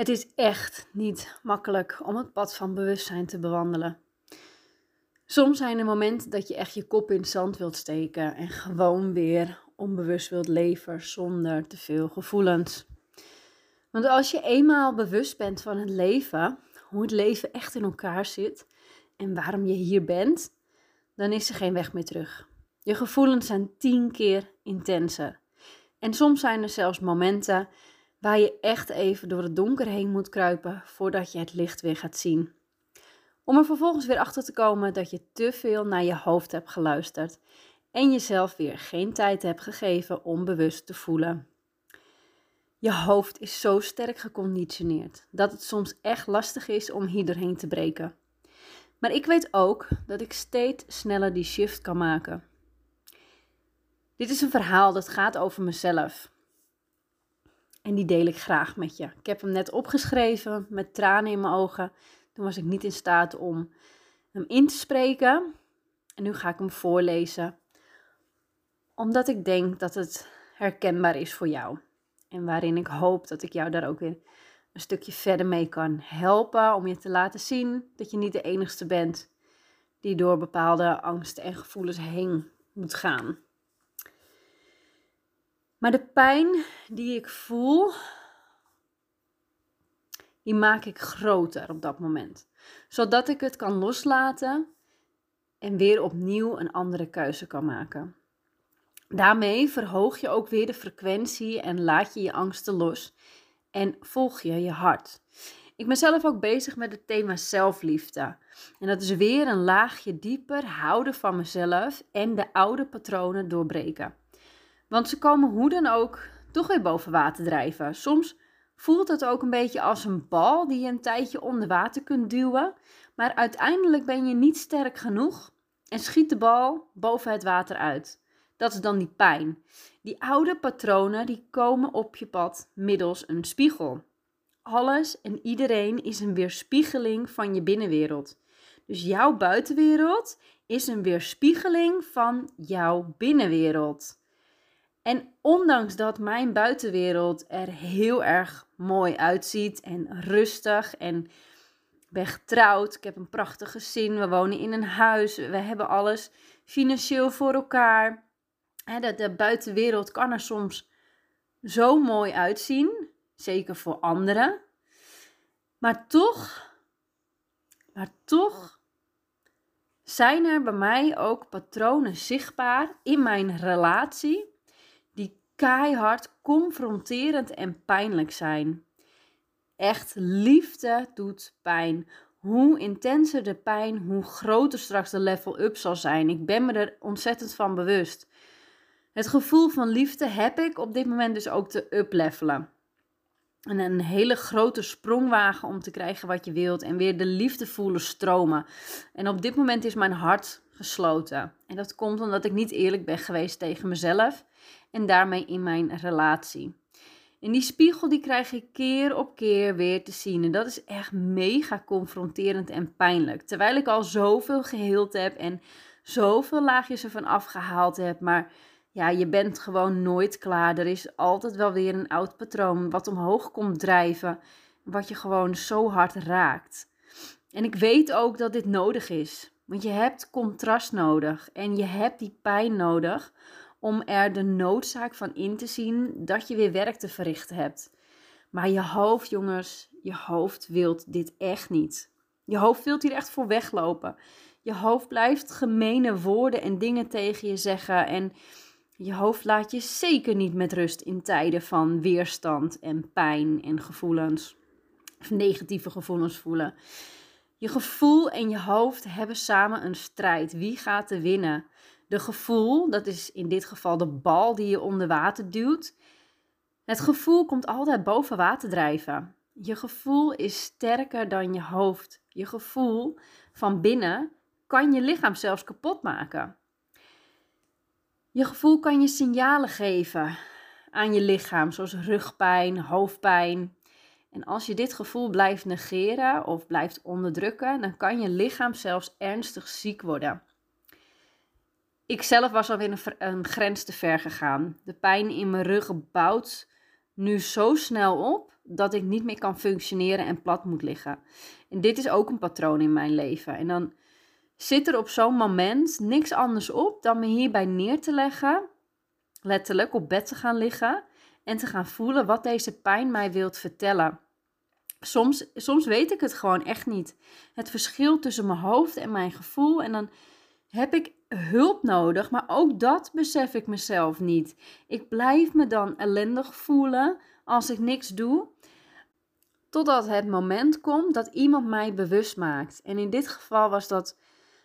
Het is echt niet makkelijk om het pad van bewustzijn te bewandelen. Soms zijn er momenten dat je echt je kop in het zand wilt steken en gewoon weer onbewust wilt leven zonder te veel gevoelens. Want als je eenmaal bewust bent van het leven, hoe het leven echt in elkaar zit en waarom je hier bent, dan is er geen weg meer terug. Je gevoelens zijn tien keer intenser. En soms zijn er zelfs momenten waar je echt even door het donker heen moet kruipen voordat je het licht weer gaat zien. Om er vervolgens weer achter te komen dat je te veel naar je hoofd hebt geluisterd en jezelf weer geen tijd hebt gegeven om bewust te voelen. Je hoofd is zo sterk geconditioneerd dat het soms echt lastig is om hier doorheen te breken. Maar ik weet ook dat ik steeds sneller die shift kan maken. Dit is een verhaal dat gaat over mezelf. En die deel ik graag met je. Ik heb hem net opgeschreven met tranen in mijn ogen. Toen was ik niet in staat om hem in te spreken. En nu ga ik hem voorlezen. Omdat ik denk dat het herkenbaar is voor jou. En waarin ik hoop dat ik jou daar ook weer een stukje verder mee kan helpen. Om je te laten zien dat je niet de enigste bent die door bepaalde angsten en gevoelens heen moet gaan. Maar de pijn die ik voel, die maak ik groter op dat moment. Zodat ik het kan loslaten en weer opnieuw een andere keuze kan maken. Daarmee verhoog je ook weer de frequentie en laat je je angsten los en volg je je hart. Ik ben zelf ook bezig met het thema zelfliefde. En dat is weer een laagje dieper houden van mezelf en de oude patronen doorbreken. Want ze komen hoe dan ook toch weer boven water drijven. Soms voelt het ook een beetje als een bal die je een tijdje onder water kunt duwen. Maar uiteindelijk ben je niet sterk genoeg en schiet de bal boven het water uit. Dat is dan die pijn. Die oude patronen die komen op je pad middels een spiegel. Alles en iedereen is een weerspiegeling van je binnenwereld. Dus jouw buitenwereld is een weerspiegeling van jouw binnenwereld. En ondanks dat mijn buitenwereld er heel erg mooi uitziet en rustig en ben getrouwd, ik heb een prachtig gezin, we wonen in een huis, we hebben alles financieel voor elkaar. De, de buitenwereld kan er soms zo mooi uitzien, zeker voor anderen. Maar toch, maar toch zijn er bij mij ook patronen zichtbaar in mijn relatie keihard confronterend en pijnlijk zijn. Echt, liefde doet pijn. Hoe intenser de pijn, hoe groter straks de level up zal zijn. Ik ben me er ontzettend van bewust. Het gevoel van liefde heb ik op dit moment dus ook te uplevelen. En een hele grote sprongwagen om te krijgen wat je wilt. En weer de liefde voelen stromen. En op dit moment is mijn hart gesloten. En dat komt omdat ik niet eerlijk ben geweest tegen mezelf en daarmee in mijn relatie. En die spiegel die krijg ik keer op keer weer te zien. En dat is echt mega confronterend en pijnlijk. Terwijl ik al zoveel geheeld heb en zoveel laagjes ervan afgehaald heb. Maar ja, je bent gewoon nooit klaar. Er is altijd wel weer een oud patroon wat omhoog komt drijven. Wat je gewoon zo hard raakt. En ik weet ook dat dit nodig is. Want je hebt contrast nodig en je hebt die pijn nodig om er de noodzaak van in te zien dat je weer werk te verrichten hebt. Maar je hoofd, jongens, je hoofd wilt dit echt niet. Je hoofd wilt hier echt voor weglopen. Je hoofd blijft gemene woorden en dingen tegen je zeggen. En je hoofd laat je zeker niet met rust in tijden van weerstand en pijn en gevoelens. Of negatieve gevoelens voelen. Je gevoel en je hoofd hebben samen een strijd. Wie gaat er winnen? De gevoel, dat is in dit geval de bal die je onder water duwt. Het gevoel komt altijd boven water drijven. Je gevoel is sterker dan je hoofd. Je gevoel van binnen kan je lichaam zelfs kapot maken. Je gevoel kan je signalen geven aan je lichaam, zoals rugpijn, hoofdpijn. En als je dit gevoel blijft negeren of blijft onderdrukken, dan kan je lichaam zelfs ernstig ziek worden. Ik zelf was alweer een, een grens te ver gegaan. De pijn in mijn rug bouwt nu zo snel op dat ik niet meer kan functioneren en plat moet liggen. En dit is ook een patroon in mijn leven. En dan zit er op zo'n moment niks anders op dan me hierbij neer te leggen, letterlijk op bed te gaan liggen en te gaan voelen wat deze pijn mij wilt vertellen. Soms, soms weet ik het gewoon echt niet. Het verschil tussen mijn hoofd en mijn gevoel. En dan heb ik hulp nodig, maar ook dat besef ik mezelf niet. Ik blijf me dan ellendig voelen als ik niks doe. Totdat het moment komt dat iemand mij bewust maakt. En in dit geval was dat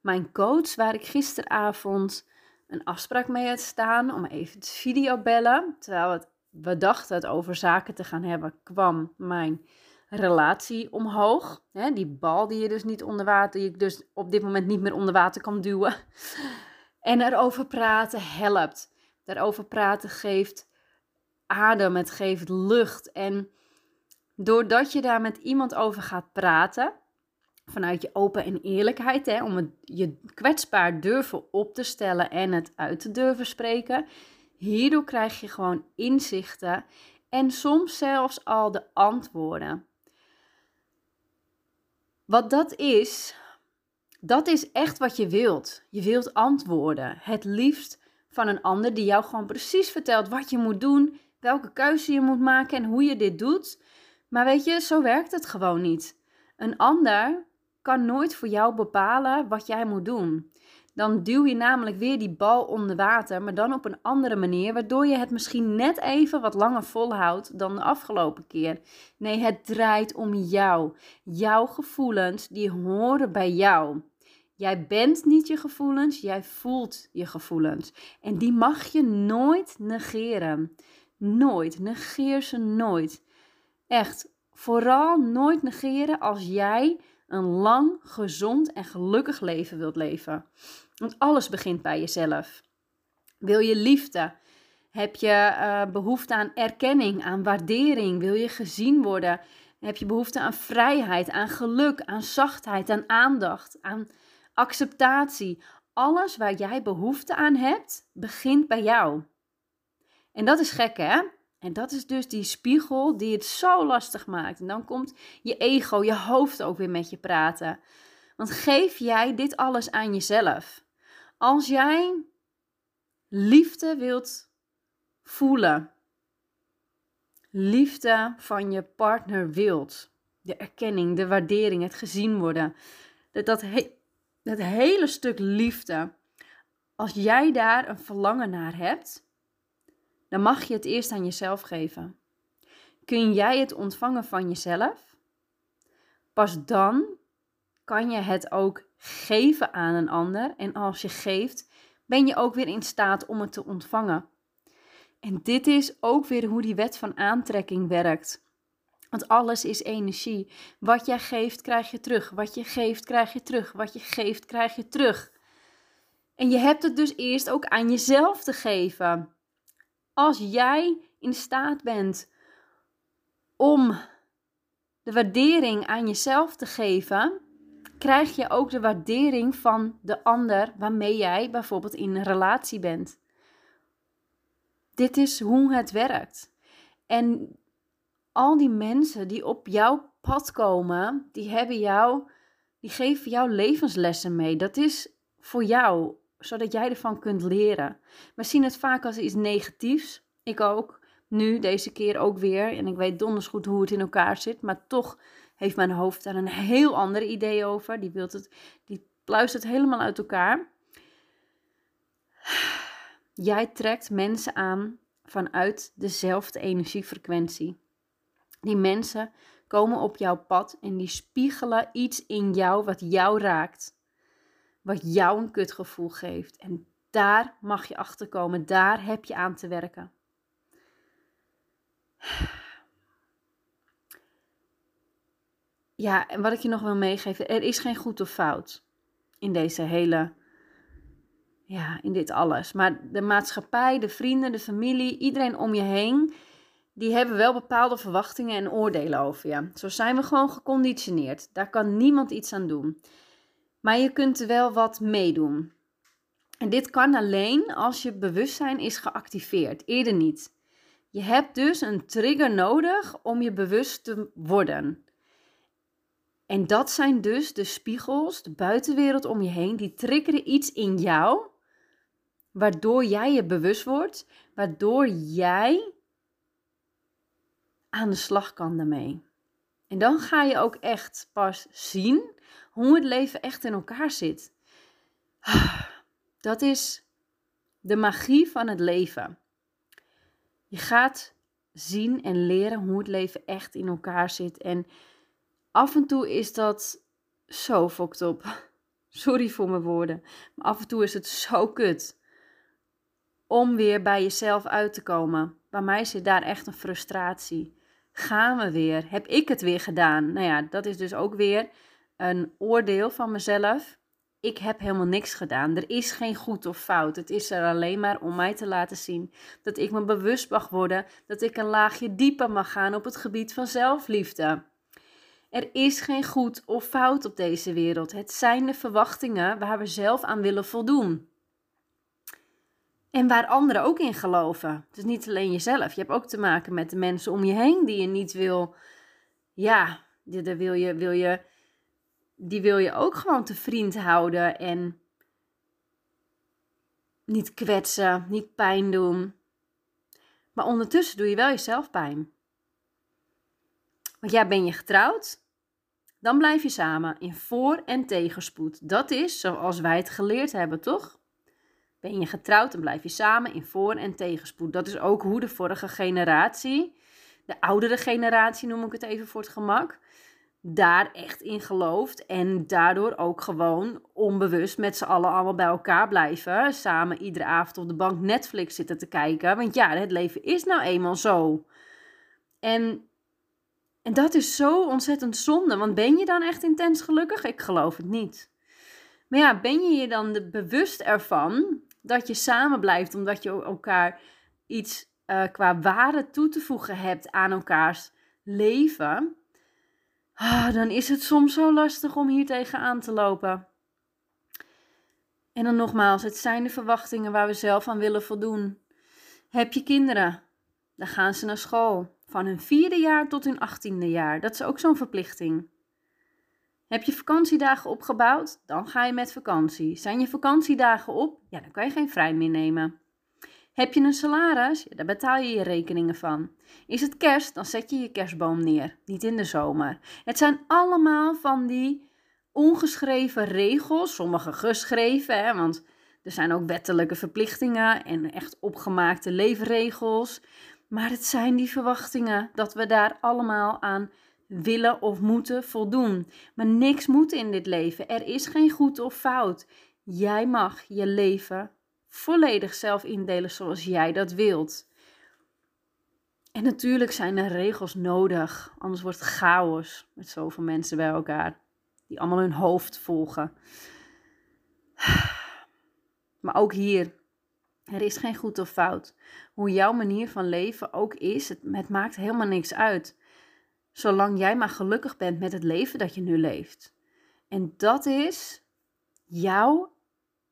mijn coach, waar ik gisteravond een afspraak mee had staan om even te videobellen. Terwijl het, we dachten het over zaken te gaan hebben, kwam mijn relatie omhoog. Hè, die bal die je dus niet onder water, die ik dus op dit moment niet meer onder water kan duwen. En erover praten helpt. Daarover praten geeft adem, het geeft lucht. En doordat je daar met iemand over gaat praten, vanuit je open en eerlijkheid, hè, om het, je kwetsbaar durven op te stellen en het uit te durven spreken, hierdoor krijg je gewoon inzichten en soms zelfs al de antwoorden. Wat dat is, dat is echt wat je wilt. Je wilt antwoorden. Het liefst van een ander die jou gewoon precies vertelt wat je moet doen, welke keuze je moet maken en hoe je dit doet. Maar weet je, zo werkt het gewoon niet. Een ander kan nooit voor jou bepalen wat jij moet doen dan duw je namelijk weer die bal onder water, maar dan op een andere manier, waardoor je het misschien net even wat langer volhoudt dan de afgelopen keer. Nee, het draait om jou. Jouw gevoelens, die horen bij jou. Jij bent niet je gevoelens, jij voelt je gevoelens. En die mag je nooit negeren. Nooit. Negeer ze nooit. Echt. Vooral nooit negeren als jij een lang, gezond en gelukkig leven wilt leven. Want alles begint bij jezelf. Wil je liefde? Heb je uh, behoefte aan erkenning, aan waardering? Wil je gezien worden? Heb je behoefte aan vrijheid, aan geluk, aan zachtheid, aan aandacht, aan acceptatie? Alles waar jij behoefte aan hebt, begint bij jou. En dat is gek, hè? En dat is dus die spiegel die het zo lastig maakt. En dan komt je ego, je hoofd ook weer met je praten. Want geef jij dit alles aan jezelf? Als jij liefde wilt voelen, liefde van je partner wilt, de erkenning, de waardering, het gezien worden, dat, dat, dat hele stuk liefde, als jij daar een verlangen naar hebt, dan mag je het eerst aan jezelf geven. Kun jij het ontvangen van jezelf? Pas dan kan je het ook geven aan een ander. En als je geeft, ben je ook weer in staat om het te ontvangen. En dit is ook weer hoe die wet van aantrekking werkt. Want alles is energie. Wat jij geeft, krijg je terug. Wat je geeft, krijg je terug. Wat je geeft, krijg je terug. En je hebt het dus eerst ook aan jezelf te geven. Als jij in staat bent om de waardering aan jezelf te geven, krijg je ook de waardering van de ander waarmee jij bijvoorbeeld in een relatie bent. Dit is hoe het werkt. En al die mensen die op jouw pad komen, die hebben jou, die geven jou levenslessen mee. Dat is voor jou, zodat jij ervan kunt leren. We zien het vaak als iets negatiefs. Ik ook. Nu, deze keer ook weer. En ik weet donders goed hoe het in elkaar zit. Maar toch heeft mijn hoofd daar een heel ander idee over. Die, wilt het, die pluist het helemaal uit elkaar. Jij trekt mensen aan vanuit dezelfde energiefrequentie. Die mensen komen op jouw pad en die spiegelen iets in jou wat jou raakt. Wat jou een kutgevoel geeft. En daar mag je achter komen. Daar heb je aan te werken. Ja, en wat ik je nog wil meegeven, er is geen goed of fout in deze hele, ja, in dit alles. Maar de maatschappij, de vrienden, de familie, iedereen om je heen, die hebben wel bepaalde verwachtingen en oordelen over je. Zo zijn we gewoon geconditioneerd. Daar kan niemand iets aan doen. Maar je kunt er wel wat meedoen. En dit kan alleen als je bewustzijn is geactiveerd, eerder niet. Je hebt dus een trigger nodig om je bewust te worden. En dat zijn dus de spiegels, de buitenwereld om je heen, die triggeren iets in jou, waardoor jij je bewust wordt, waardoor jij aan de slag kan daarmee. En dan ga je ook echt pas zien hoe het leven echt in elkaar zit. Dat is de magie van het leven. Je gaat zien en leren hoe het leven echt in elkaar zit. En af en toe is dat zo fokt op. Sorry voor mijn woorden. Maar af en toe is het zo kut. Om weer bij jezelf uit te komen. Bij mij zit daar echt een frustratie. Gaan we weer? Heb ik het weer gedaan? Nou ja, dat is dus ook weer een oordeel van mezelf. Ik heb helemaal niks gedaan. Er is geen goed of fout. Het is er alleen maar om mij te laten zien dat ik me bewust mag worden dat ik een laagje dieper mag gaan op het gebied van zelfliefde. Er is geen goed of fout op deze wereld. Het zijn de verwachtingen waar we zelf aan willen voldoen. En waar anderen ook in geloven. Is niet alleen jezelf. Je hebt ook te maken met de mensen om je heen die je niet wil. Ja, daar wil je, wil je, die wil je ook gewoon te vriend houden en niet kwetsen, niet pijn doen. Maar ondertussen doe je wel jezelf pijn. Want ja, ben je getrouwd? Dan blijf je samen in voor- en tegenspoed. Dat is zoals wij het geleerd hebben, toch? Ben je getrouwd, dan blijf je samen in voor- en tegenspoed. Dat is ook hoe de vorige generatie, de oudere generatie noem ik het even voor het gemak, daar echt in gelooft. En daardoor ook gewoon onbewust met z'n allen allemaal bij elkaar blijven. Samen iedere avond op de bank Netflix zitten te kijken. Want ja, het leven is nou eenmaal zo. En en dat is zo ontzettend zonde, want ben je dan echt intens gelukkig? Ik geloof het niet. Maar ja, ben je je dan bewust ervan dat je samen blijft omdat je elkaar iets uh, qua waarde toe te voegen hebt aan elkaars leven? Ah, dan is het soms zo lastig om hier tegenaan te lopen. En dan nogmaals, het zijn de verwachtingen waar we zelf aan willen voldoen. Heb je kinderen? Dan gaan ze naar school. Van hun vierde jaar tot hun achttiende jaar. Dat is ook zo'n verplichting. Heb je vakantiedagen opgebouwd? Dan ga je met vakantie. Zijn je vakantiedagen op? Ja, dan kan je geen vrij meer nemen. Heb je een salaris? Ja, daar betaal je je rekeningen van. Is het kerst? Dan zet je je kerstboom neer. Niet in de zomer. Het zijn allemaal van die ongeschreven regels. Sommige geschreven, hè, want er zijn ook wettelijke verplichtingen en echt opgemaakte leefregels. Maar het zijn die verwachtingen dat we daar allemaal aan willen of moeten voldoen. Maar niks moet in dit leven. Er is geen goed of fout. Jij mag je leven volledig zelf indelen zoals jij dat wilt. En natuurlijk zijn er regels nodig, anders wordt het chaos met zoveel mensen bij elkaar, die allemaal hun hoofd volgen. Maar ook hier, er is geen goed of fout. Hoe jouw manier van leven ook is, het, maakt helemaal niks uit. Zolang jij maar gelukkig bent met het leven dat je nu leeft. En dat is jou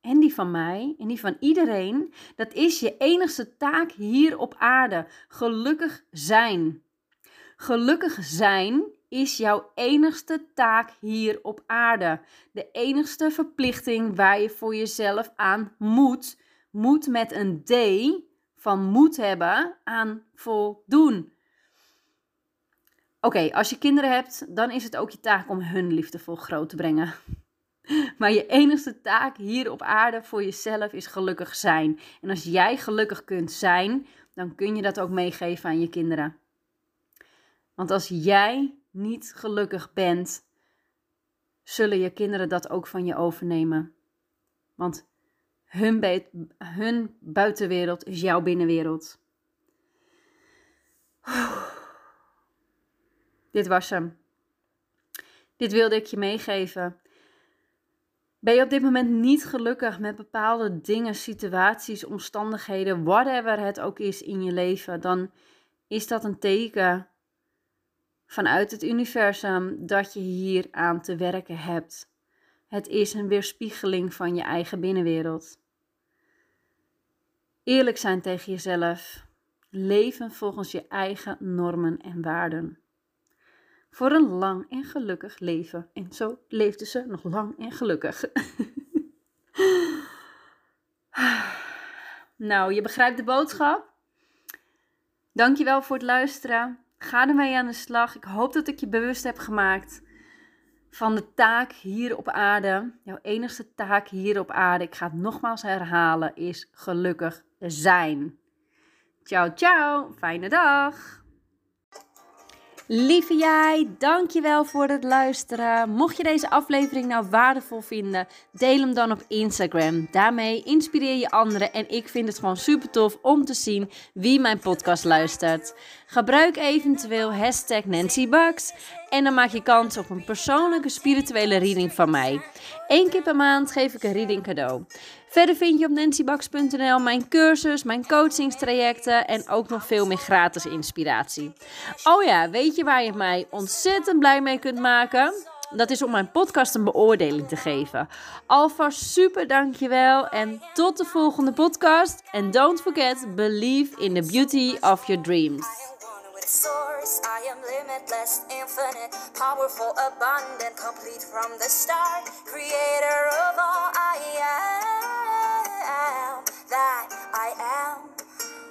en die van mij en die van iedereen. Dat is je enigste taak hier op aarde. Gelukkig zijn. Gelukkig zijn is jouw enigste taak hier op aarde. De enigste verplichting waar je voor jezelf aan moet moet met een D van moet hebben aan voldoen. Oké, als je kinderen hebt, dan is het ook je taak om hun liefdevol groot te brengen. Maar je enige taak hier op aarde voor jezelf is gelukkig zijn. En als jij gelukkig kunt zijn, dan kun je dat ook meegeven aan je kinderen. Want als jij niet gelukkig bent, zullen je kinderen dat ook van je overnemen. Want hun, buitenwereld is jouw binnenwereld. Dit was hem. Dit wilde ik je meegeven. Ben je op dit moment niet gelukkig met bepaalde dingen, situaties, omstandigheden, whatever het ook is in je leven, dan is dat een teken vanuit het universum dat je hier aan te werken hebt. Het is een weerspiegeling van je eigen binnenwereld. Eerlijk zijn tegen jezelf. leven volgens je eigen normen en waarden. Voor een lang en gelukkig leven. En zo leefde ze nog lang en gelukkig. nou, je begrijpt de boodschap. Dankjewel voor het luisteren. Ga ermee aan de slag. Ik hoop dat ik je bewust heb gemaakt van de taak hier op aarde. Jouw enigste taak hier op aarde, ik ga het nogmaals herhalen, is gelukkig zijn. Ciao, ciao. Fijne dag. Lieve jij, dankjewel voor het luisteren. Mocht je deze aflevering nou waardevol vinden, deel hem dan op Instagram. Daarmee inspireer je anderen en ik vind het gewoon super tof om te zien wie mijn podcast luistert. Gebruik eventueel hashtag en dan maak je kans op een persoonlijke spirituele reading van mij. Eén keer per maand geef ik een reading cadeau. Verder vind je op nancybax.nl mijn cursus, mijn coachingstrajecten en ook nog veel meer gratis inspiratie. Oh ja, weet je waar je mij ontzettend blij mee kunt maken? Dat is om mijn podcast een beoordeling te geven. Alvast super dankjewel en tot de volgende podcast. And don't forget, believe in the beauty of your dreams. infinite source. I am limitless, infinite, powerful, abundant, complete from the start. Creator of all I am, that I am.